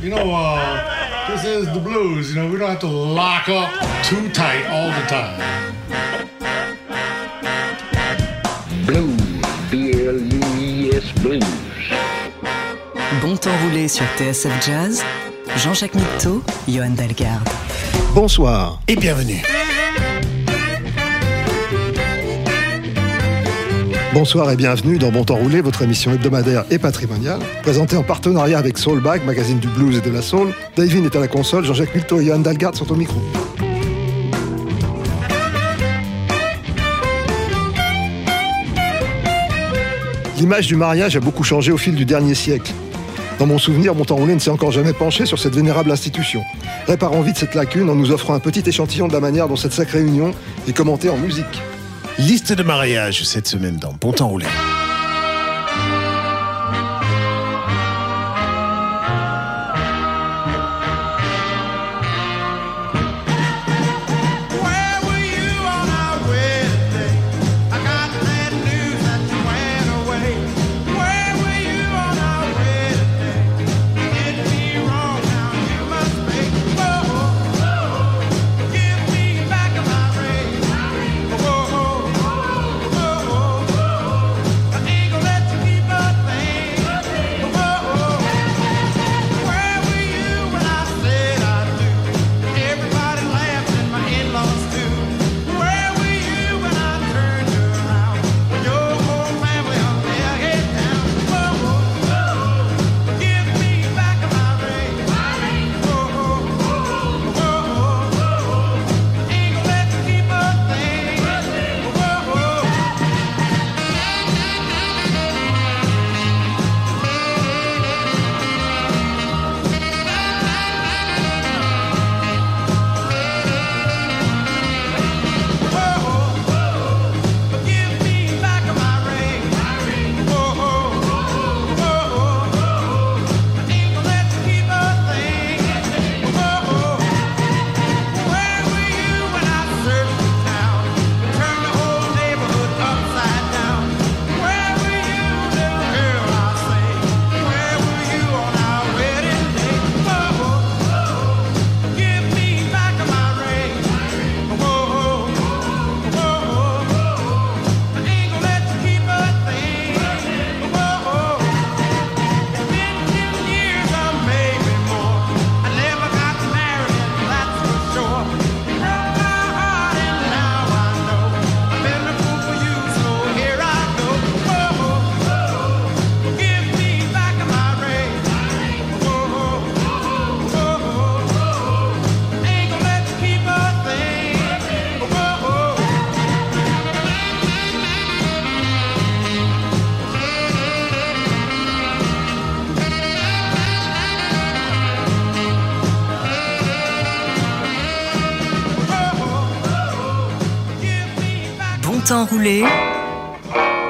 You know, uh, this is the blues. You know, we don't have to lock up too tight all the time. Blues, B-L-U-I-S Blues. Bon temps roulé sur TSF Jazz, Jean-Jacques Mitteau, Johan Dalgarde. Bonsoir. Et bienvenue. Bonsoir et bienvenue dans Bon Temps Roulé, votre émission hebdomadaire et patrimoniale, présentée en partenariat avec Soulbag, magazine du blues et de la soul. Davin est à la console, Jean-Jacques Milto et Johan Dalgard sont au micro. L'image du mariage a beaucoup changé au fil du dernier siècle. Dans mon souvenir, Bon Temps Roulé ne s'est encore jamais penché sur cette vénérable institution. Réparons vite cette lacune en nous offrant un petit échantillon de la manière dont cette sacrée union est commentée en musique. Liste de mariage cette semaine dans Bon Roulé. Bon temps roulé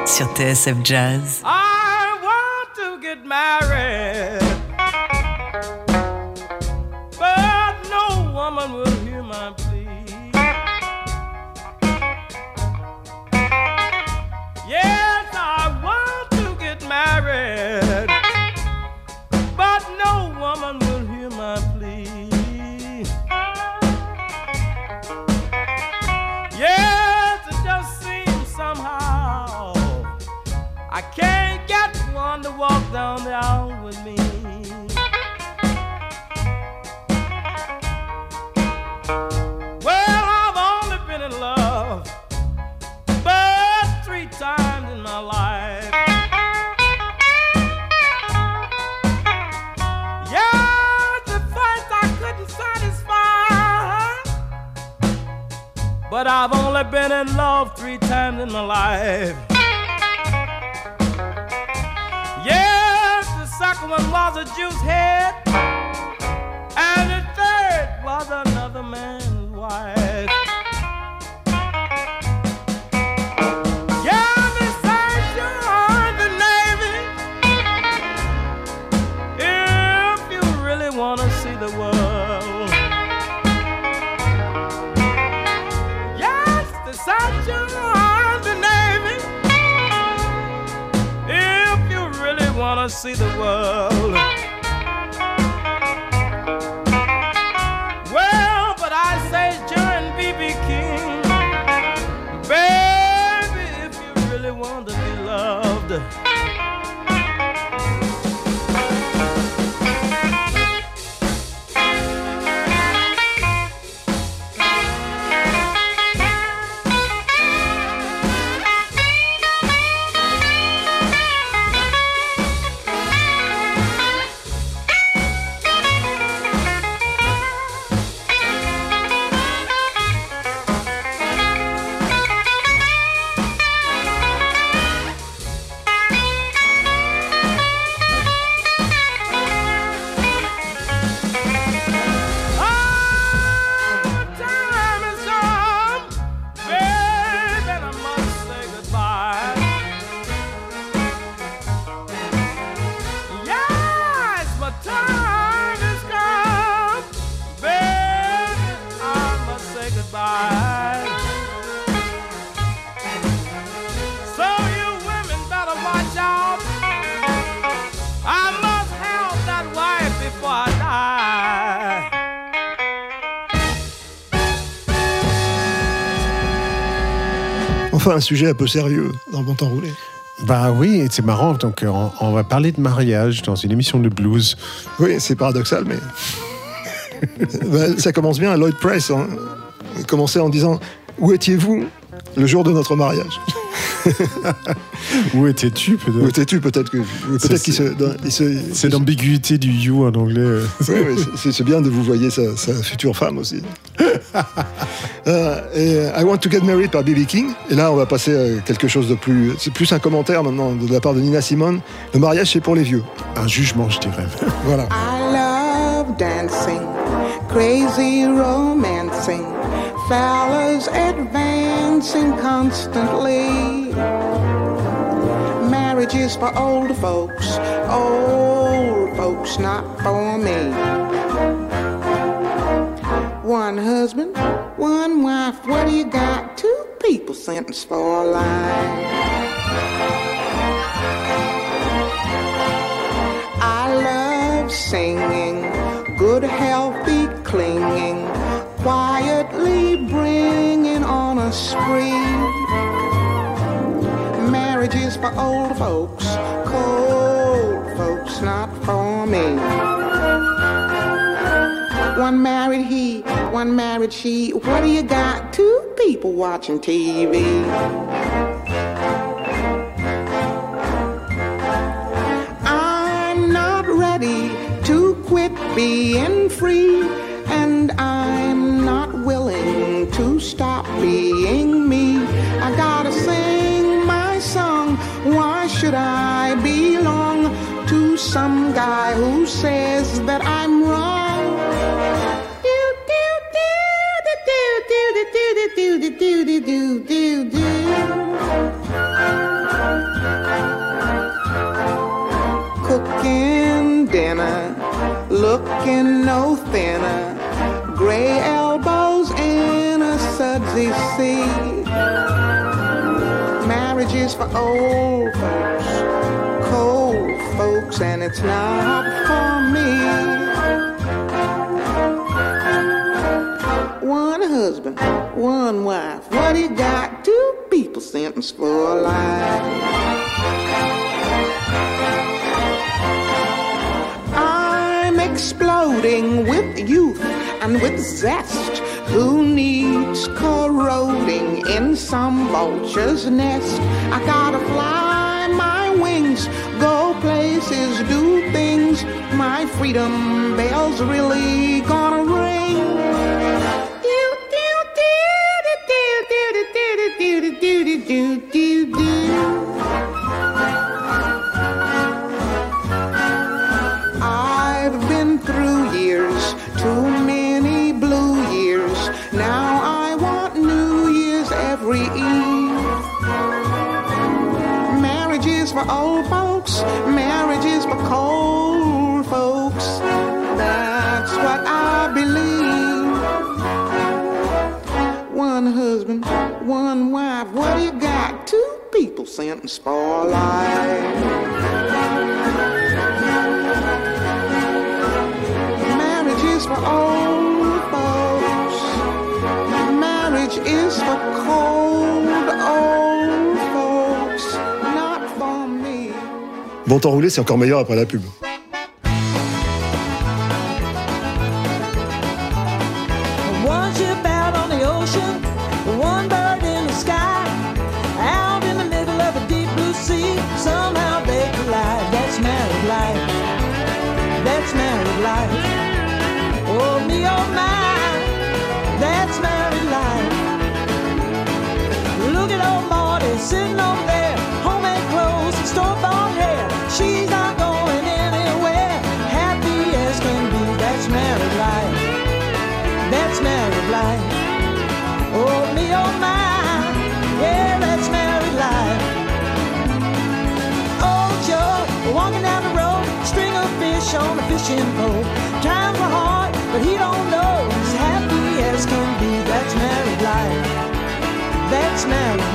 sur TSF Jazz. I want to get married, only been in love three times in my life. Yes, the second one was a juice head, and the third was another man's wife. Yeah, besides see the world. Enfin, un sujet un peu sérieux dans bon temps roulé. Bah oui, et c'est marrant. Donc, euh, on, on va parler de mariage dans une émission de blues. Oui, c'est paradoxal, mais. Ben, ça commence bien. Lloyd Price hein, commençait en disant Où étiez-vous le jour de notre mariage? Où étais-tu Où peut-être étais-tu Peut-être que C'est- peut-être qu'il se, dans- il se- C'est l'ambiguïté du you en anglais. euh. Oui, oui, c'est- bien de vous voyer sa, sa future femme aussi. Euh, et euh, I Want to Get Married par B.B. King. Et là, on va passer à quelque chose de plus. C'est plus un commentaire maintenant de la part de Nina Simone. Le mariage, c'est pour les vieux. Un jugement, je dirais. Voilà. I love dancing, crazy romancing, fellas advancing constantly. Marriage is for old folks, old folks, not for me. One husband, one wife, what do you got? Two people sentenced for life. I love singing, good healthy clinging, quietly bringing spree. Marriage is for old folks, cold folks, not for me. One married he, one married she. What do you got? Two people watching TV. I'm not ready to quit being free, and I'm not willing to stop sea. Marriage is for old folks, cold folks, and it's not for me. One husband, one wife. What do you got? Two people sentenced for life. I'm exploding with youth and with zest. Who needs corroding in some vulture's nest? I gotta fly my wings, go places, do things. My freedom bell's really gonna ring. Do, do, do, do, do, do, do, do, do, do, do, do, do. I've old folks, marriage is for cold folks. That's what I believe. One husband, one wife. What do you got? Two people sentenced for life. Bon temps roulé, c'est encore meilleur après la pub.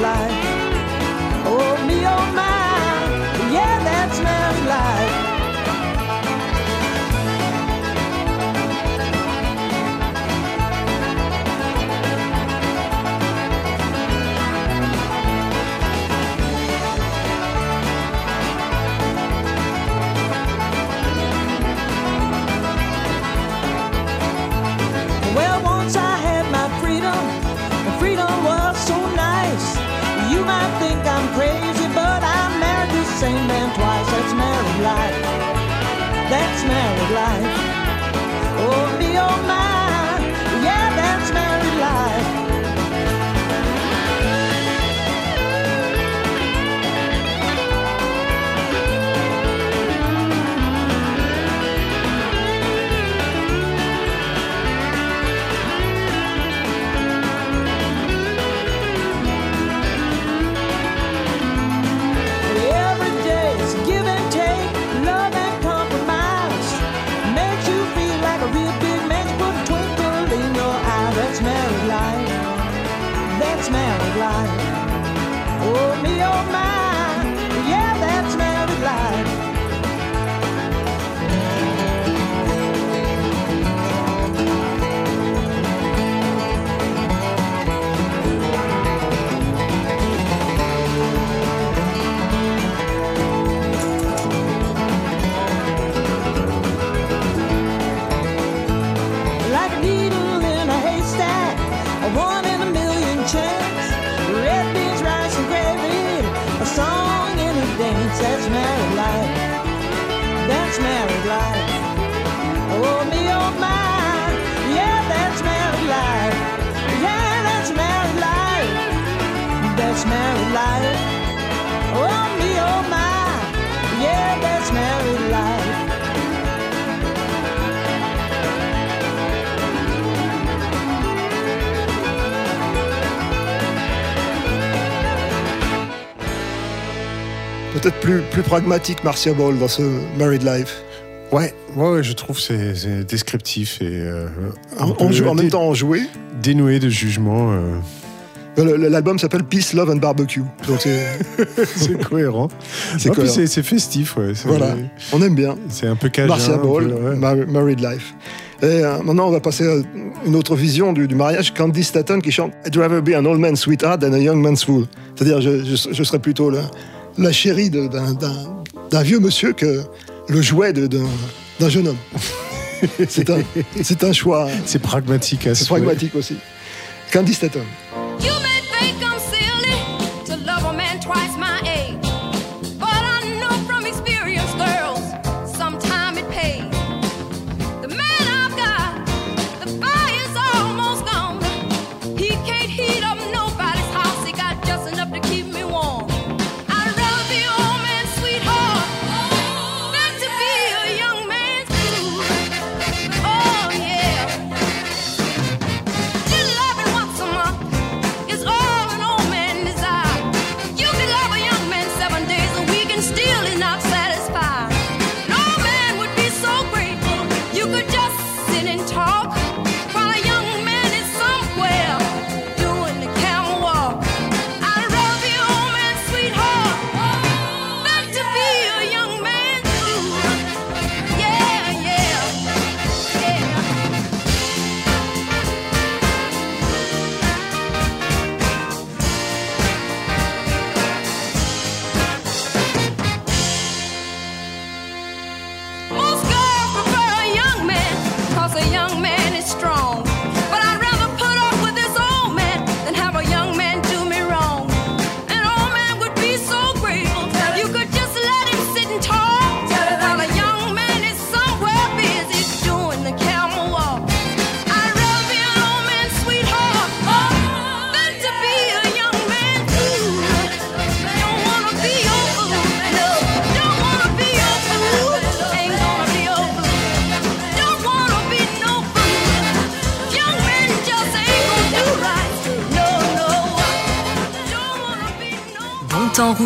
Life. Life. Oh me, oh my, yeah, that's married life. Yeah, that's married life. That's married life. Oh my, yeah, that's married life. Peut-être plus, plus pragmatique, Marcia Ball, dans ce Married Life. Ouais, ouais, je trouve que c'est c'est descriptif et euh, En, en jou- en dé- même temps enjoué. dénoué de jugement. euh, le- L'album s'appelle Peace, Love and Barbecue. Donc c'est c'est cohérent. c'est c'est c'est festif, ouais. c'est- Voilà, on aime bien. C'est un peu cajun. Marcia Ball, ouais. Mar- Married Life. Et euh, maintenant, on va passer à une autre vision du, du mariage. Candy Staton qui chante I'd rather be an old man's sweetheart than a young man's fool. C'est-à-dire, je, je- je serais plutôt la, la chérie de- d'un- d'un d'un vieux monsieur que le jouet d'un jeune homme. C'est un, choix. C'est pragmatique. à C'est pragmatique aussi. Candy Staton.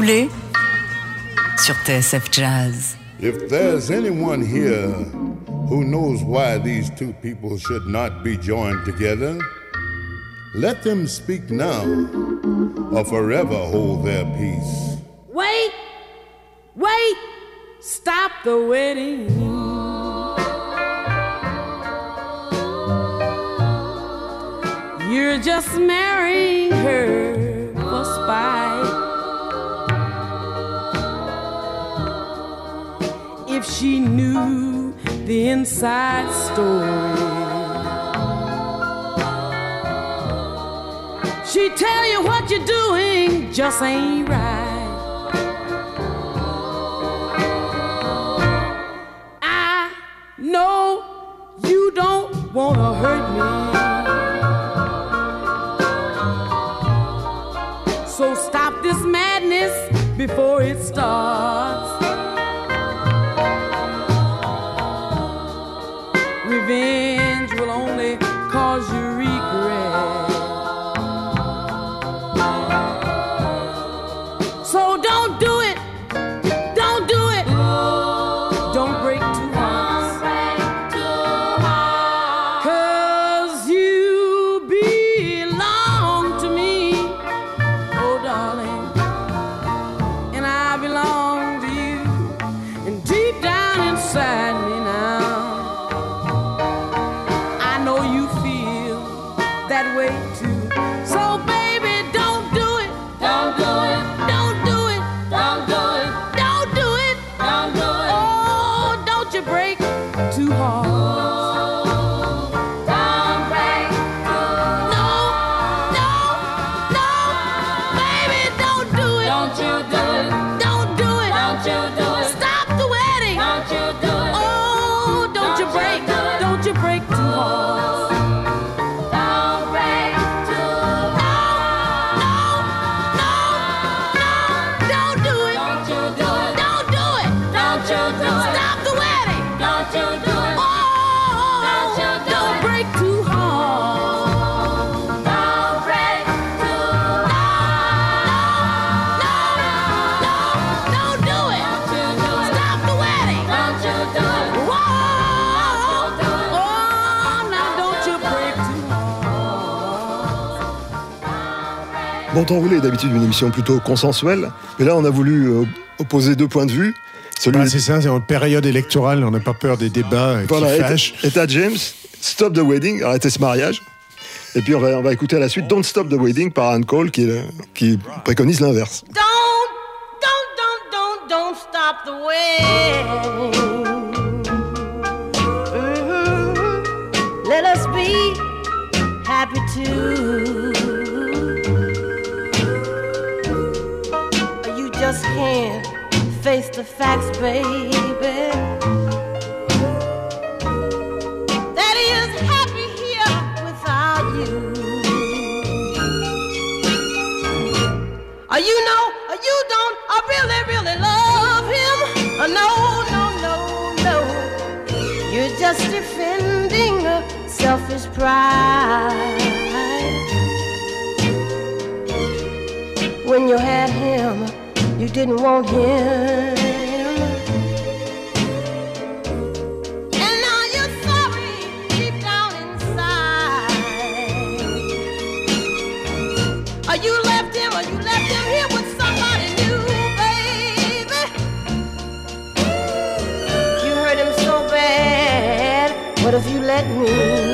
Temps sur TSF Jazz. If there's anyone here who knows why these two people should not be joined together, let them speak now or forever hold their peace. Wait, wait, stop the wedding. You're just marrying her for spite. She knew the inside story, she'd tell you what you're doing just ain't right. I know you don't wanna hurt me. So stop this madness before it starts. So, Bon temps roulé est d'habitude une émission plutôt consensuelle, mais là on a voulu euh, opposer deux points de vue. Celui Bah, c'est ça, c'est en période électorale, on n'a pas peur des débats euh, voilà, qui fâchent. et t'as James, Stop the Wedding, arrêtez ce mariage. Et puis on va, on va écouter à la suite Don't Stop the Wedding par Anne Cole qui, est qui préconise l'inverse. Don't, don't, don't, don't, don't stop the wedding. Face the facts, baby. That is happy here without you. Uh, you know, uh, you don't uh, really, really love him. Uh, no, no, no, no. You're just defending a selfish pride. When you had didn't want him. And now you're sorry deep down inside. You left him you left him here with somebody new, baby? You hurt him so bad. What if you let me?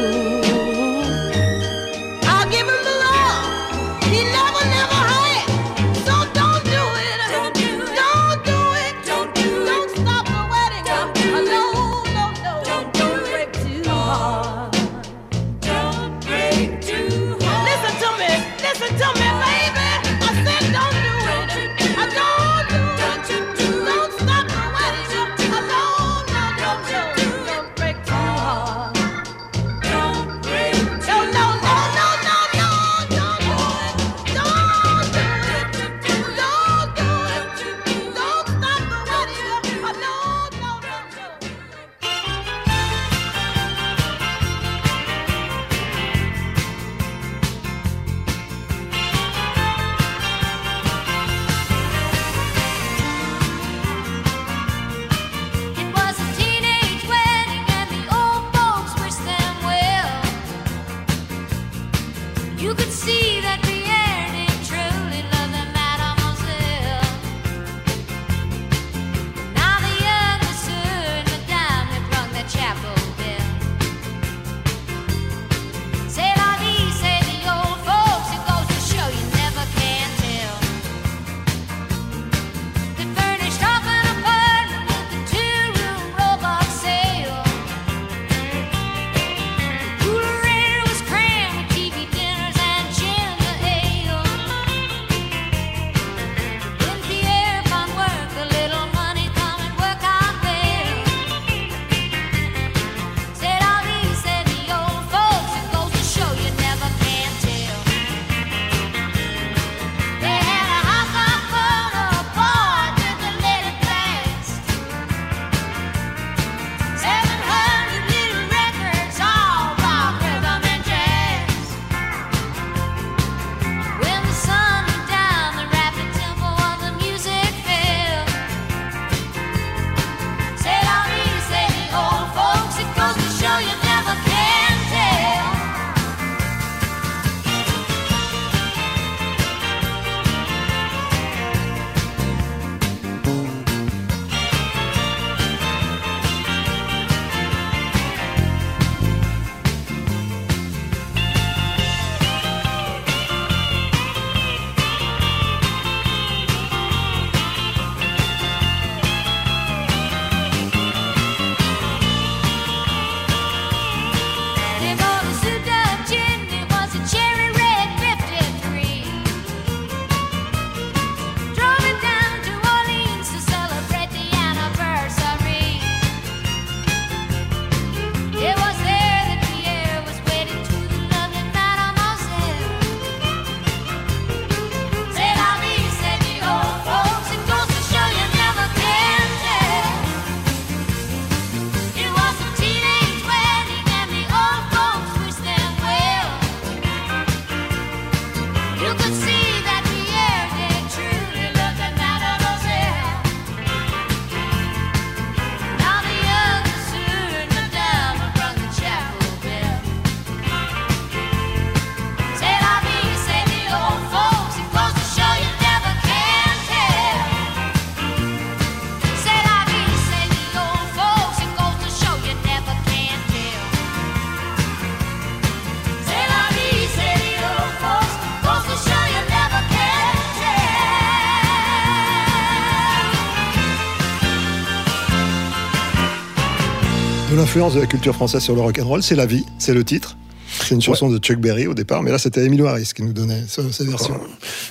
L'influence de la culture française sur le rock'n'roll, c'est La vie, c'est le titre. C'est une chanson de Chuck Berry au départ, mais là c'était Emilio Harris qui nous donnait cette version.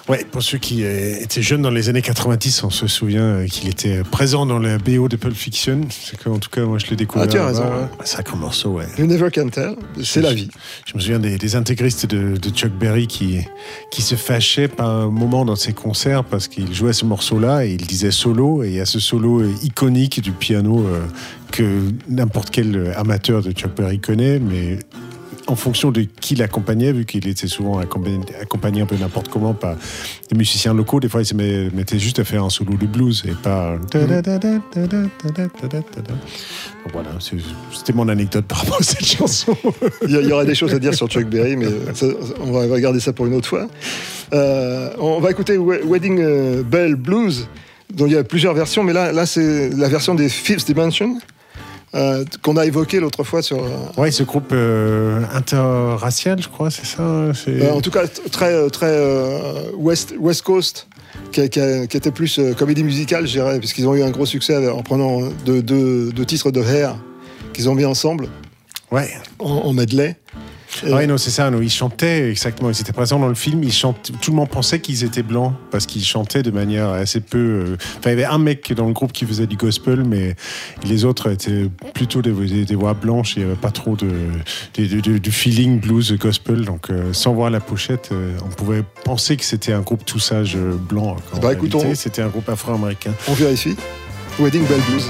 Ouais, pour ceux qui euh, étaient jeunes dans les années 90, on se souvient euh, qu'il était présent dans la BO de Pulp Fiction. C'est qu'en tout cas, moi je l'ai découvert. Ah, tu as raison, ouais. Sacré morceau, ouais. You Never Can Tell, c'est la vie. Je me souviens des, des intégristes de, de Chuck Berry qui, qui se fâchaient par un moment dans ses concerts parce qu'il jouait ce morceau-là et il disait solo. Et il y a ce solo euh, iconique du piano euh, que n'importe quel euh, amateur de Chuck Berry connaît, mais en fonction de qui l'accompagnait, vu qu'il était souvent accompagné, un peu n'importe comment par des musiciens locaux, des fois il se met- mettait juste à faire un solo de blues et pas. Voilà, c'était mon anecdote par rapport à cette chanson. Il y, aurait des choses à dire sur Chuck Berry, mais on va regarder ça pour une autre fois. Euh, on va écouter We- Wedding euh, Bell Blues, dont il y a plusieurs versions, mais là c'est la version des Fifth Dimension. Euh, qu'on a évoqué l'autre fois sur. euh, Ouais, ce groupe euh, interracial, je crois, c'est ça en tout cas, très, très West, West Coast, qui, était plus comédie musicale, je dirais, puisqu'ils ont eu un gros succès en prenant deux, deux- deux titres de Hair qu'ils ont mis ensemble Ouais. en, en medley. Et- Ouais, non, c'est ça. non, ils chantaient exactement. Ils étaient présents dans le film. Ils chantaient, tout le monde pensait qu'ils étaient blancs parce qu'ils chantaient de manière assez peu. euh, Enfin, il y avait un mec dans le groupe qui faisait du gospel, mais les autres étaient plutôt des, des- des voix blanches. Il n'y avait pas trop de, du feeling blues gospel. Donc, euh, sans voir la pochette, euh, on pouvait penser que c'était un groupe tout sage euh, blanc. Bah, écoutons. c'était un groupe afro-américain. On vérifie. Wedding Bell Blues.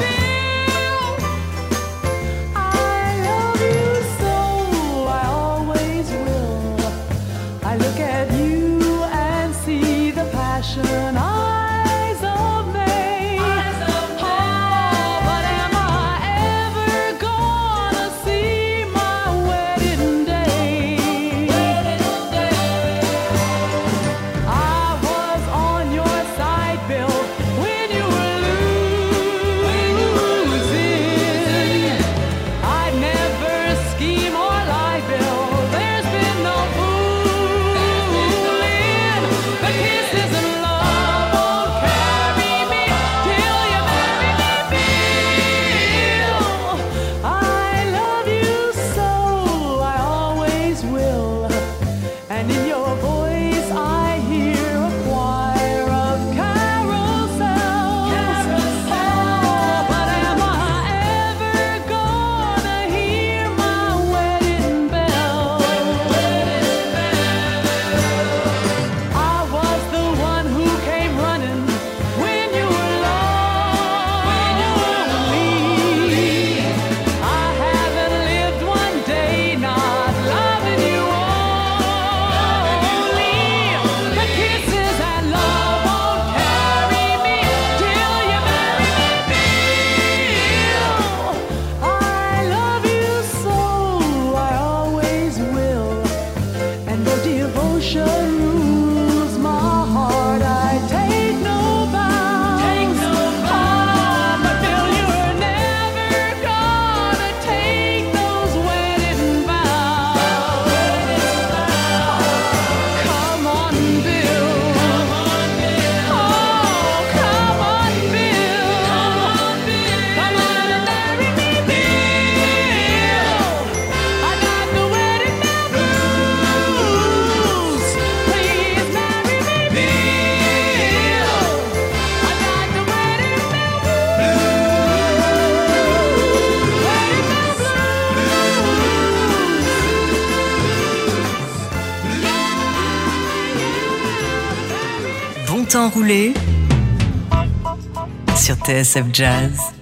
sur TSF Jazz.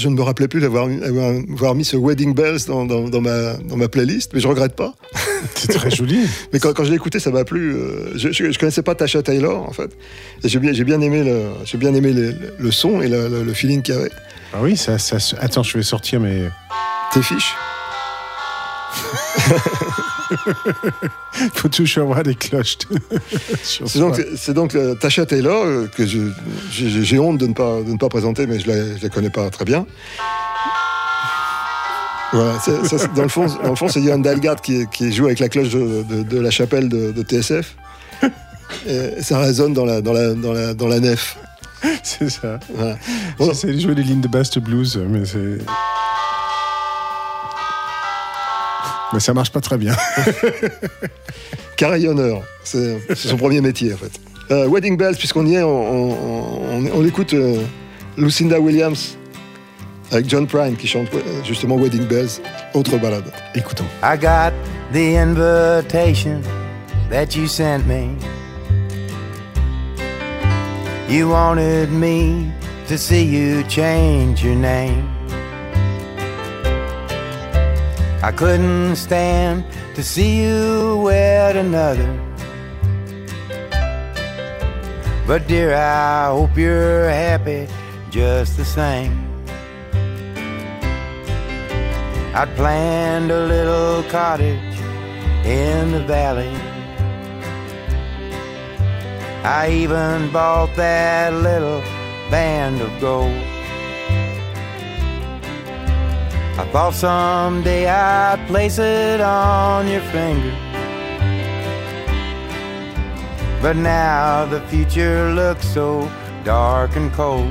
Je ne me rappelais plus d'avoir avoir- avoir mis ce Wedding Bells dans, dans- dans ma, dans ma playlist, mais je regrette pas. C'est très joli. mais quand, quand je l'ai écouté, ça m'a plu. euh, Je, je, je connaissais pas Tasha Taylor, en fait. Et j'ai bien, aimé, le, j'ai bien aimé le, le son et le, le- le feeling qu'il y avait. Ah oui, ça, ça. Attends, je vais sortir mes. Tes fiches Faut toujours avoir des cloches. C'est donc, donc euh, Tasha Taylor, euh, que j'ai honte de ne, pas, de ne pas présenter, mais je la, je la connais pas très bien. Voilà, dans le fond, dans le fond, c'est Johan Dalgard qui, qui joue avec la cloche de, de- de la chapelle de, TSF. Et ça résonne dans la, dans la, dans la, dans la nef. C'est ça. Voilà. J'essaie de jouer les lignes de basse de blues, mais c'est. Mais ça marche pas très bien. Carillonneur, c'est c'est son premier métier en fait. Euh, Wedding Bells, puisqu'on y est, on, on- on- on écoute euh, Lucinda Williams avec John Prine qui chante euh, justement Wedding Bells, autre balade. Écoutons. I got the invitation that you sent me. You wanted me to see you change your name. I couldn't stand to see you wed another. But dear, I hope you're happy just the same. I'd planned a little cottage in the valley. I even bought that little band of gold. I thought someday I'd place it on your finger. But now the future looks so dark and cold.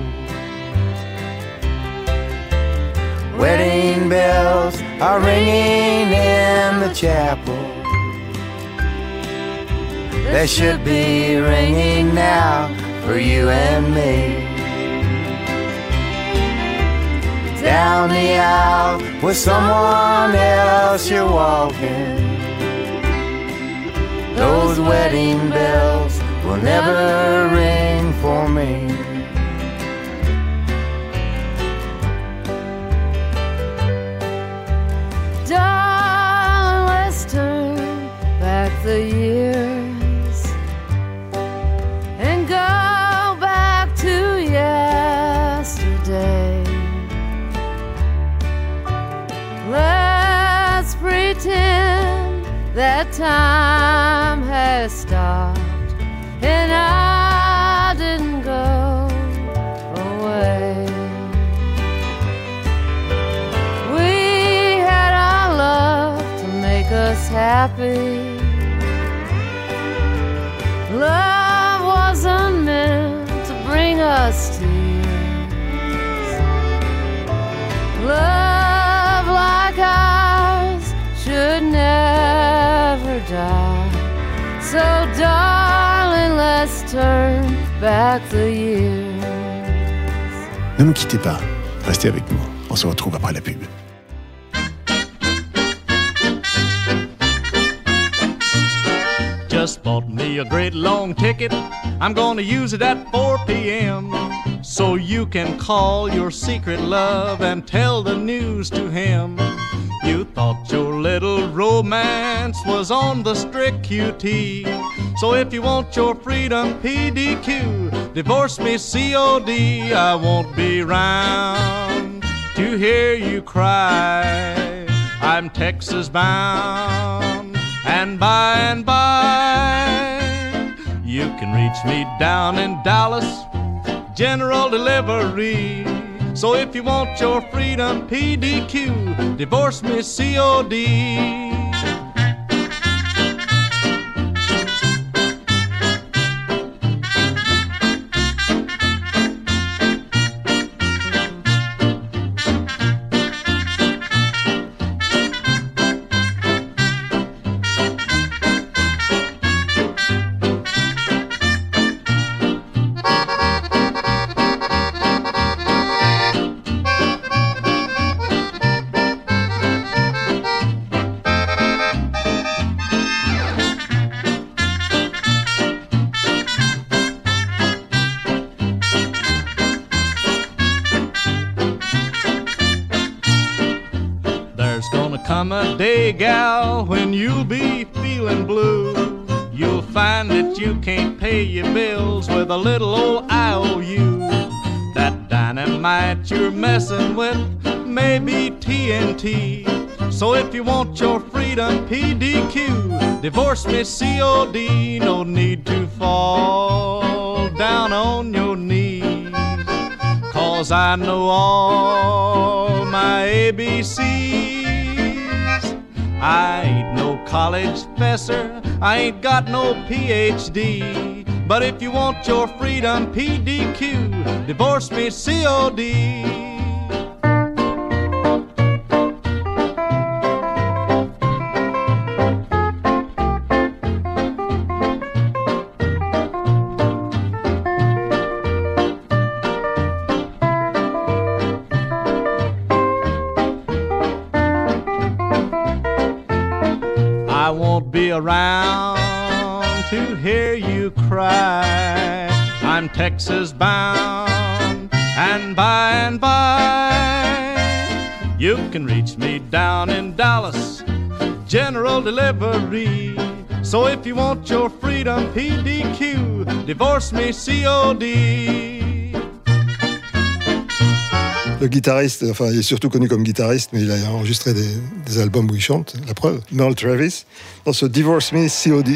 Wedding bells are ringing in the chapel. They should be ringing now for you and me. Down the aisle with someone else you're walking. Those wedding bells will never ring for me. Darling, let's turn back the years time has stopped and I didn't go away. We had our love to make us happy. Love never die. So, darling, let's turn back the years. Ne nous quittez pas, restez avec nous. On se retrouve après la pub. Just bought me a great long ticket. I'm gonna use it at 4 p.m. So you can call your secret love and tell the news to him. You thought your little romance was on the strict QT. So if you want your freedom PDQ, divorce me COD. I won't be round to hear you cry. I'm Texas bound, and by and by, you can reach me down in Dallas, general delivery. So if you want your freedom PDQ, divorce me COD. Come a day, gal, when you'll be feeling blue. You'll find that you can't pay your bills with a little old IOU. That dynamite you're messing with may be TNT. So if you want your freedom PDQ, divorce me COD. No need to fall down on your knees. Cause I know all my ABCs. I ain't no college professor, I ain't got no PhD. But if you want your freedom PDQ, divorce me COD. Around to hear you cry. I'm Texas bound, and by and by, you can reach me down in Dallas, general delivery. So if you want your freedom PDQ, divorce me COD. Le guitariste, enfin, il est surtout connu comme guitariste, mais il a enregistré des, des albums où il chante, la preuve. Merle Travis, dans ce Divorce Me COD,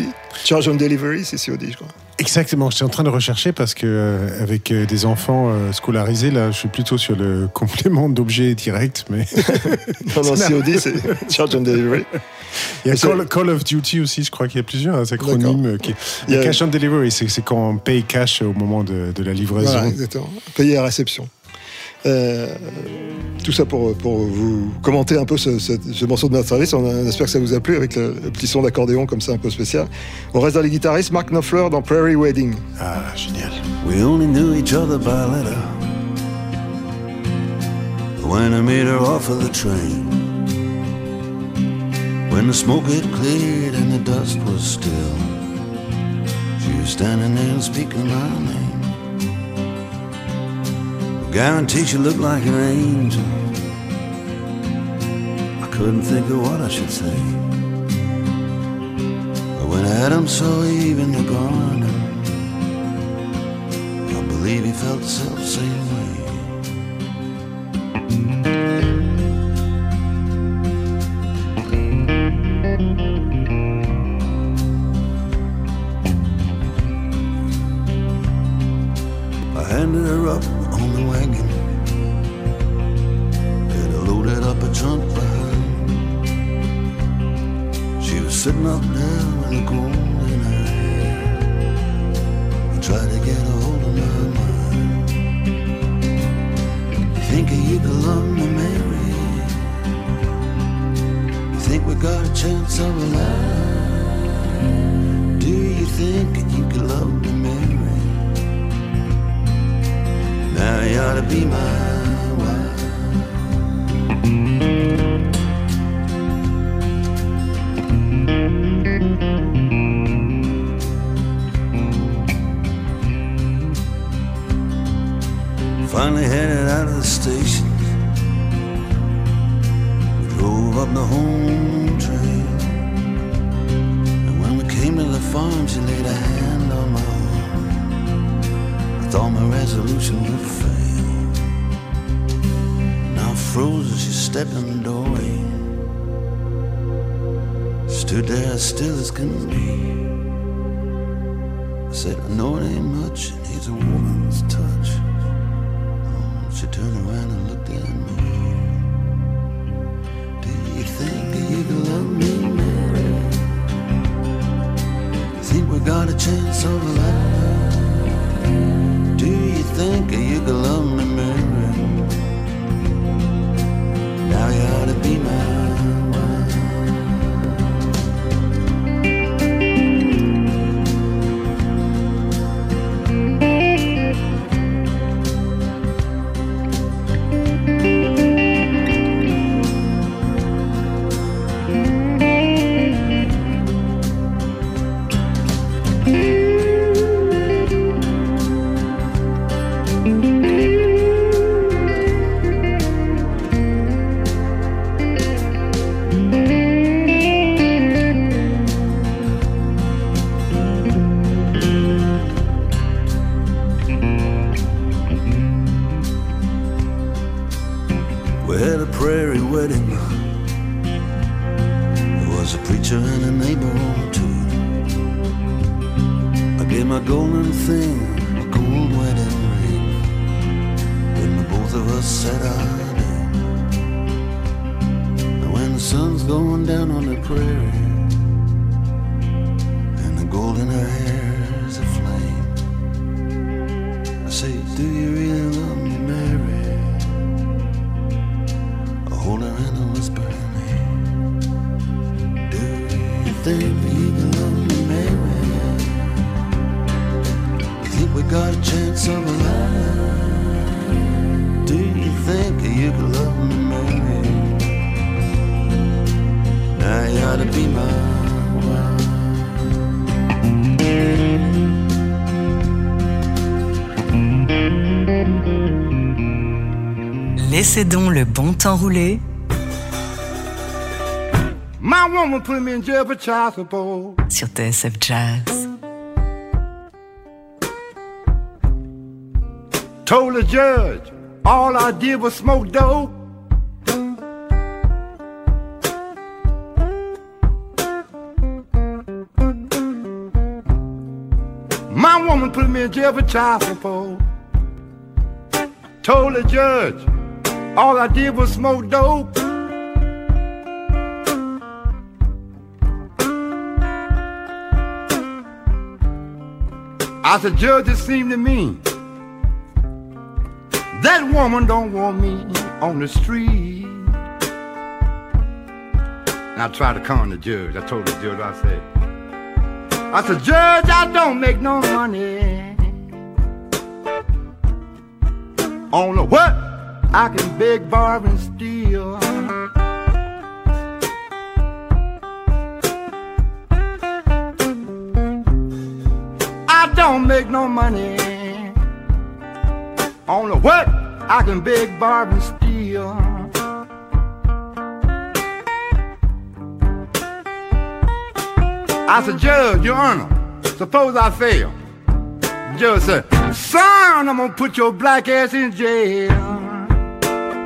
Charge on Delivery, c'est COD, je crois. Exactement, je suis en train de rechercher parce que euh, avec euh, des enfants euh, scolarisés, là, je suis plutôt sur le complément d'objet direct, mais Non, non, COD, c'est Charge on Delivery. il y a Call, Call of Duty aussi, je crois qu'il y a plusieurs hein, acronymes. Qui... Il y a- Le cash on delivery, c'est c'est quand on paye cash au moment de, de la livraison. Voilà, exactement. Payer à réception. Euh, tout ça pour, pour vous commenter un peu ce, ce- ce morceau de notre service. On, espère que ça vous a plu avec le, le petit son d'accordéon comme ça un peu spécial. On reste dans les guitaristes. Mark Knopfler dans Prairie Wedding. Ah, génial. We only knew each other by letter. when I made her off of the train. When the smoke had cleared and the dust was still, she was standing there and speaking my name. Guarantee she looked like an angel. I couldn't think of what I should say. But when Adam saw Eve in the garden, I believe he felt the self same sitting up gold in her hair. I tried to get a hold of my mind. You think you could love me, Mary? You think we got a chance of a life? Do you think you could love me, Mary? Now you ought to be my Finally headed out of the station. We drove up the home train. And when we came to the farm, she laid a hand on my arm. I thought my resolution would fail. Now frozen, she stepped in the doorway. Stood there as still as can be. I said, I know it ain't much, it needs a woman's touch. Donc le bon temps rouler My woman put me in jail for child support. sur TSF Jazz. Told the judge all I did was smoke dope. My woman put me in jail for child support. Told the judge all I did was smoke dope. I said, Judge, it seemed to me that woman don't want me on the street. And I tried to con the judge. I told the judge, I said, I said, Judge, I don't make no money. On the what? I can beg, borrow, and steal. I don't make no money on the what? I can beg, borrow, and steal. I said, Judge, Your Honor, suppose I fail. Judge said, Son, I'm gonna put your black ass in jail.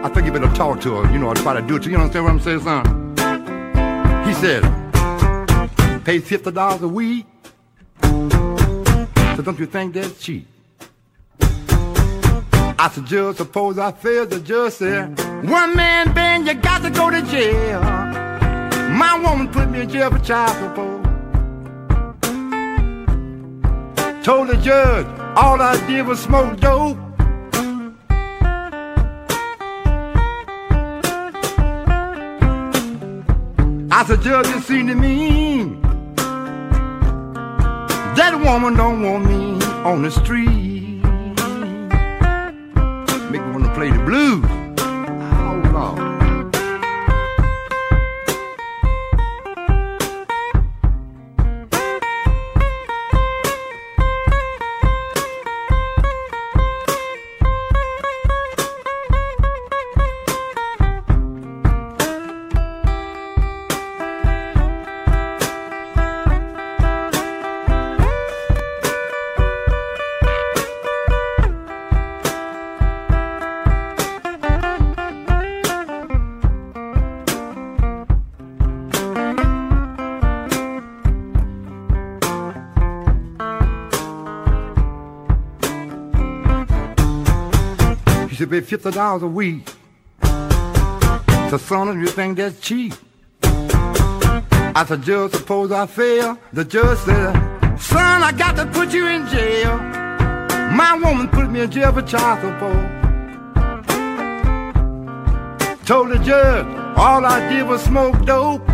I think you better talk to her, you know, I try to do it to you. Understand what I'm saying, son? He said, pay fifty dollars a week. So don't you think that's cheap? I said, Judge, suppose I fail. The judge said, One man band, you got to go to jail. My woman put me in jail for child support. Told the judge, all I did was smoke dope. I said, Judge, you seem to me that woman don't want me on the street. Make me want to play the blues. Oh, Lord. Pay fifty dollars a week. So son of you think that's cheap. I said, Judge, suppose I fail. The judge said, Son, I got to put you in jail. My woman put me in jail for child support. Told the judge, all I did was smoke dope.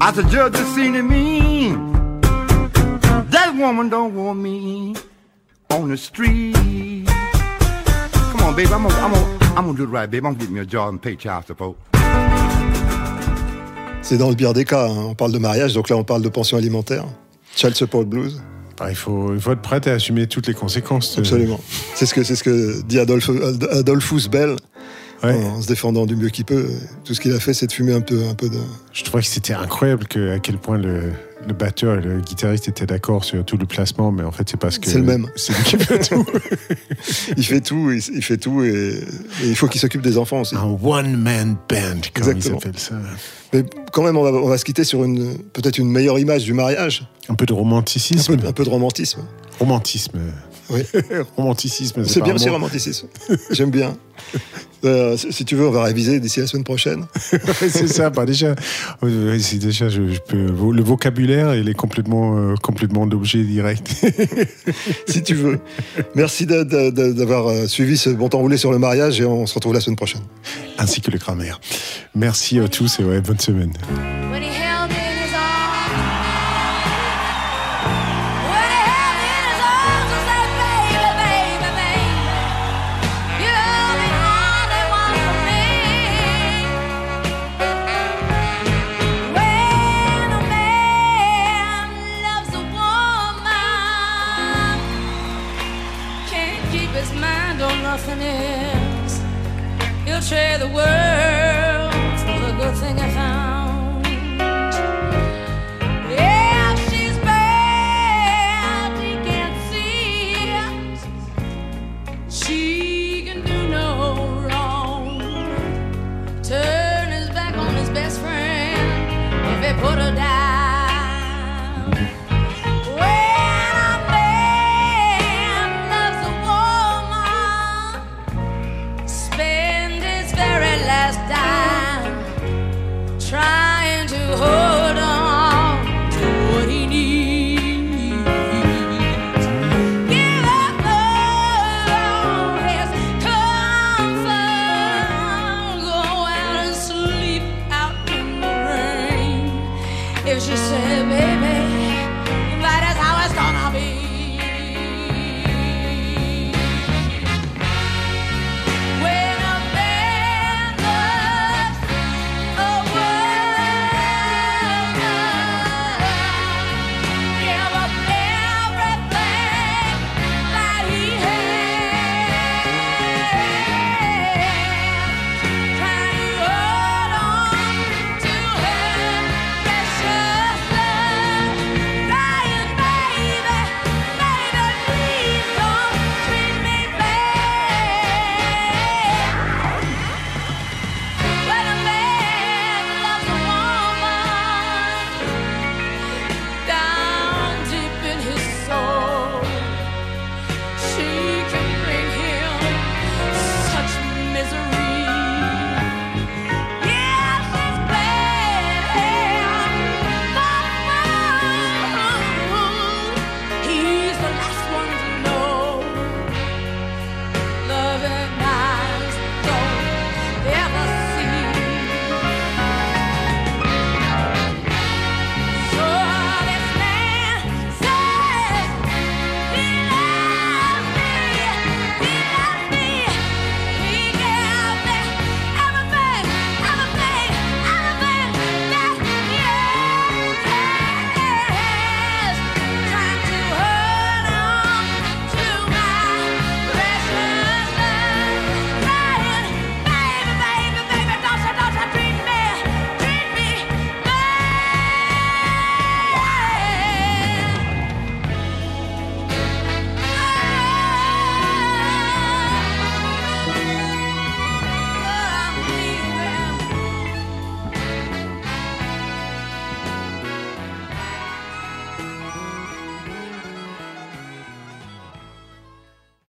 I said, Judge, this seem to me that woman don't want me on the street. Come on, baby, I'm gonna, I'm gonna, I'm gonna do it right, baby. I'm gonna get me a job and pay child support. C'est dans le pire des cas. hein. On parle de mariage, donc là on parle de pension alimentaire. Child Support Blues. Bah, il, faut, il faut être prêt à assumer toutes les conséquences. Absolument. C'est ce que c'est ce que dit Adolphe, Adolphus Bell en, en se défendant du mieux qu'il peut. Tout ce qu'il a fait, c'est de fumer un peu, un peu de. Je trouvais que c'était incroyable que, à quel point le, le batteur et le guitariste étaient d'accord sur tout le placement, mais en fait, c'est parce que. C'est le même. C'est lui qui fait tout. il fait tout, il, il fait tout, et, et il faut qu'il s'occupe des enfants aussi. Un one man band, comme Exactement. ils appellent ça. Mais quand même, on va, on va se quitter sur une peut-être une meilleure image du mariage. Un peu de romanticisme. Un peu, un peu de romantisme. Romantisme. Oui. romanticisme. C'est bien mot. romanticisme. J'aime bien. Euh, si tu veux, on va réviser d'ici la semaine prochaine. C'est ça. Bah déjà, euh, c'est déjà, je, je peux, le vocabulaire, il est complètement, euh, complètement d'objet direct. si tu veux. Merci d'avoir suivi ce bon temps roulé sur le mariage et on se retrouve la semaine prochaine. Ainsi que le grammaire. Merci à tous et ouais, bonne semaine.